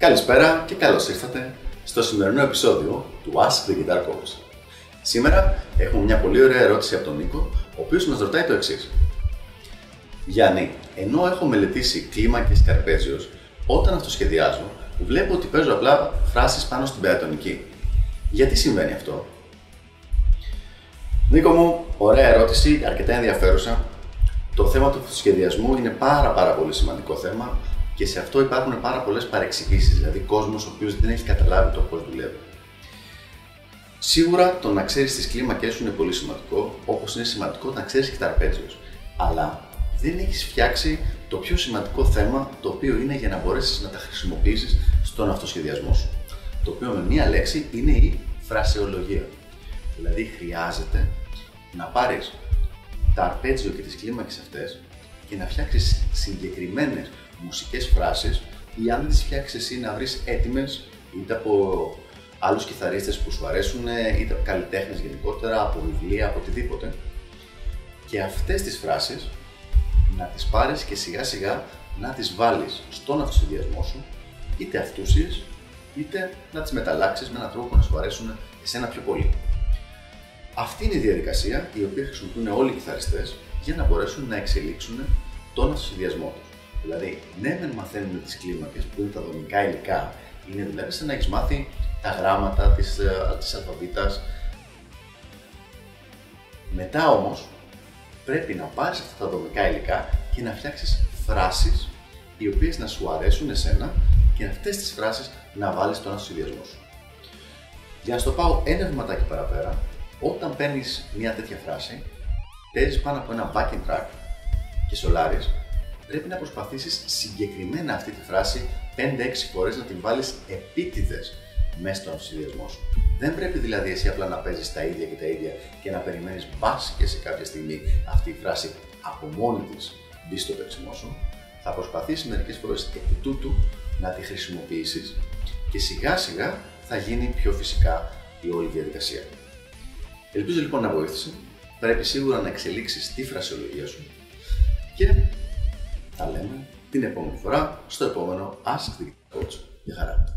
Καλησπέρα και καλώς ήρθατε στο σημερινό επεισόδιο του Ask the Guitar Coach. Σήμερα έχουμε μια πολύ ωραία ερώτηση από τον Νίκο, ο οποίος μας ρωτάει το εξής. Γιάννη, ενώ έχω μελετήσει κλίμακες καρπέζιος, όταν αυτοσχεδιάζω, βλέπω ότι παίζω απλά φράσεις πάνω στην πεατονική. Γιατί συμβαίνει αυτό; Νίκο μου, ωραία ερώτηση, αρκετά ενδιαφέρουσα. Το θέμα του σχεδιασμού είναι πάρα πάρα πολύ σημαντικό θέμα και σε αυτό υπάρχουν πάρα πολλές παρεξηγήσεις, δηλαδή κόσμος ο οποίος δεν έχει καταλάβει το πώς δουλεύει. Σίγουρα το να ξέρεις τις κλίμακές σου είναι πολύ σημαντικό, όπως είναι σημαντικό να ξέρεις και τα αρπέτζιο. Αλλά δεν έχεις φτιάξει το πιο σημαντικό θέμα, το οποίο είναι για να μπορέσεις να τα χρησιμοποιήσεις στον αυτοσχεδιασμό σου. Το οποίο με μία λέξη είναι η φρασεολογία. Δηλαδή χρειάζεται να πάρεις τα αρπέτζιο και τις κλίμακες αυτές και να φτιάξεις συγκεκριμένες μουσικές φράσεις ή αν δεν τις φτιάξεις εσύ να βρεις έτοιμες είτε από άλλους κιθαρίστες που σου αρέσουν είτε από καλλιτέχνες γενικότερα, από βιβλία, από οτιδήποτε και αυτές τις φράσεις να τις πάρεις και σιγά σιγά να τις βάλεις στον αυτοσυνδυασμό σου είτε αυτούσιες είτε να τις μεταλλάξεις με έναν τρόπο που να σου αρέσουν εσένα πιο πολύ. Αυτή είναι η διαδικασία η οποία χρησιμοποιούν όλοι οι κιθαριστές για να μπορέσουν να εξελίξουν τον αυτοσυνδυασμό τους. Δηλαδή, ναι, δεν μαθαίνουμε τις κλίμακες που είναι τα δομικά υλικά, είναι δηλαδή σαν να έχεις μάθει τα γράμματα της της αλφαβήτας. Μετά όμως, πρέπει να πάρεις αυτά τα δομικά υλικά και να φτιάξεις φράσεις οι οποίες να σου αρέσουν εσένα και αυτές τις φράσεις να βάλεις στον ασυνδυασμό σου. Για να στο πάω ένα βηματάκι παραπέρα, όταν παίρνεις μια τέτοια φράση, παίζεις πάνω από ένα backing track και σολάρεις πρέπει να προσπαθήσεις συγκεκριμένα αυτή τη φράση 5-6 φορές να την βάλεις επίτηδες μέσα στον συνδυασμό σου. Δεν πρέπει δηλαδή εσύ απλά να παίζεις τα ίδια και τα ίδια και να περιμένεις μπας και σε κάποια στιγμή αυτή η φράση από μόνη της μπει στο παίξιμό σου. Θα προσπαθήσεις μερικές φορές επί τούτου να τη χρησιμοποιήσεις και σιγά σιγά θα γίνει πιο φυσικά η όλη διαδικασία. Ελπίζω λοιπόν να βοήθησε. Πρέπει σίγουρα να εξελίξεις τη φρασιολογία σου και τα λέμε την επόμενη φορά στο επόμενο Ask the Coach. Γεια χαρά!